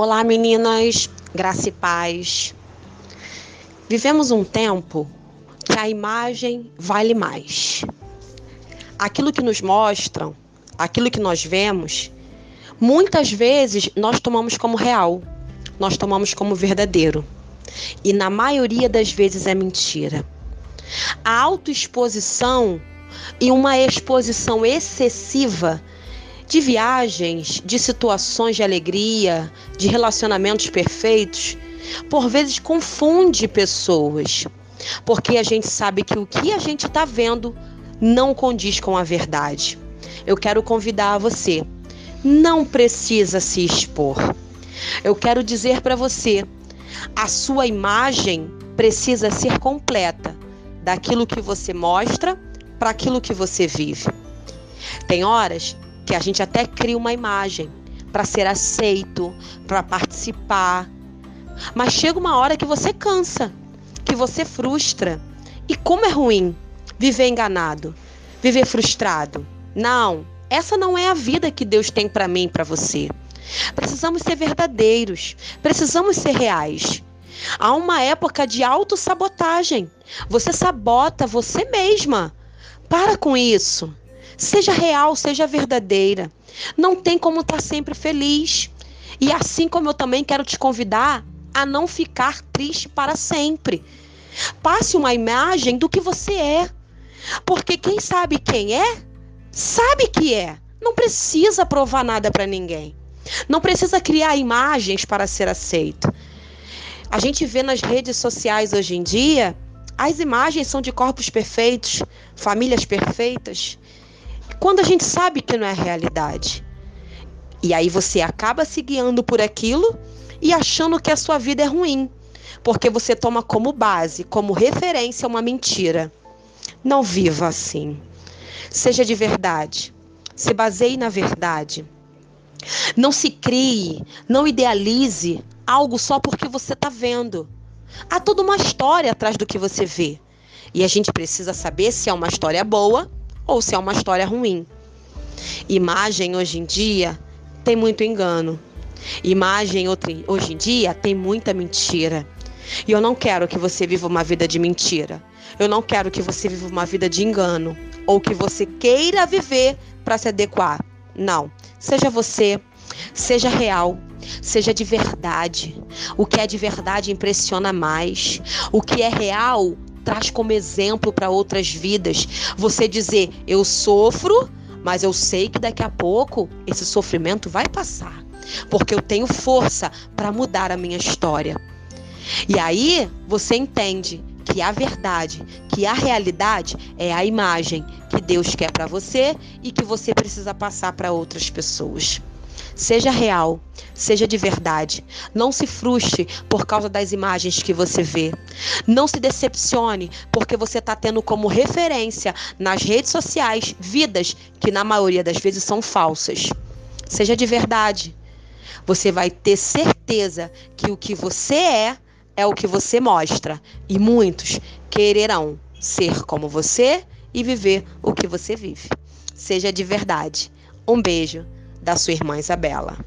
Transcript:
Olá, meninas, graça e paz. Vivemos um tempo que a imagem vale mais. Aquilo que nos mostram, aquilo que nós vemos, muitas vezes nós tomamos como real, nós tomamos como verdadeiro. E na maioria das vezes é mentira. A autoexposição e uma exposição excessiva de viagens, de situações de alegria, de relacionamentos perfeitos, por vezes confunde pessoas, porque a gente sabe que o que a gente está vendo não condiz com a verdade. Eu quero convidar você, não precisa se expor. Eu quero dizer para você, a sua imagem precisa ser completa daquilo que você mostra para aquilo que você vive. Tem horas que a gente até cria uma imagem para ser aceito, para participar. Mas chega uma hora que você cansa, que você frustra. E como é ruim viver enganado, viver frustrado. Não, essa não é a vida que Deus tem para mim para você. Precisamos ser verdadeiros, precisamos ser reais. Há uma época de autossabotagem. Você sabota você mesma. Para com isso. Seja real, seja verdadeira. Não tem como estar tá sempre feliz. E assim como eu também quero te convidar a não ficar triste para sempre. Passe uma imagem do que você é. Porque quem sabe quem é, sabe que é. Não precisa provar nada para ninguém. Não precisa criar imagens para ser aceito. A gente vê nas redes sociais hoje em dia, as imagens são de corpos perfeitos, famílias perfeitas quando a gente sabe que não é realidade. E aí você acaba se guiando por aquilo e achando que a sua vida é ruim, porque você toma como base, como referência uma mentira. Não viva assim. Seja de verdade. Se baseie na verdade. Não se crie, não idealize algo só porque você está vendo. Há toda uma história atrás do que você vê. E a gente precisa saber se é uma história boa ou se é uma história ruim. Imagem hoje em dia tem muito engano. Imagem hoje em dia tem muita mentira. E eu não quero que você viva uma vida de mentira. Eu não quero que você viva uma vida de engano ou que você queira viver para se adequar. Não. Seja você, seja real, seja de verdade. O que é de verdade impressiona mais. O que é real traz como exemplo para outras vidas. Você dizer, eu sofro, mas eu sei que daqui a pouco esse sofrimento vai passar, porque eu tenho força para mudar a minha história. E aí você entende que a verdade, que a realidade é a imagem que Deus quer para você e que você precisa passar para outras pessoas. Seja real, seja de verdade. Não se frustre por causa das imagens que você vê. Não se decepcione porque você está tendo como referência nas redes sociais vidas que, na maioria das vezes, são falsas. Seja de verdade. Você vai ter certeza que o que você é é o que você mostra. E muitos quererão ser como você e viver o que você vive. Seja de verdade. Um beijo da sua irmã Isabela.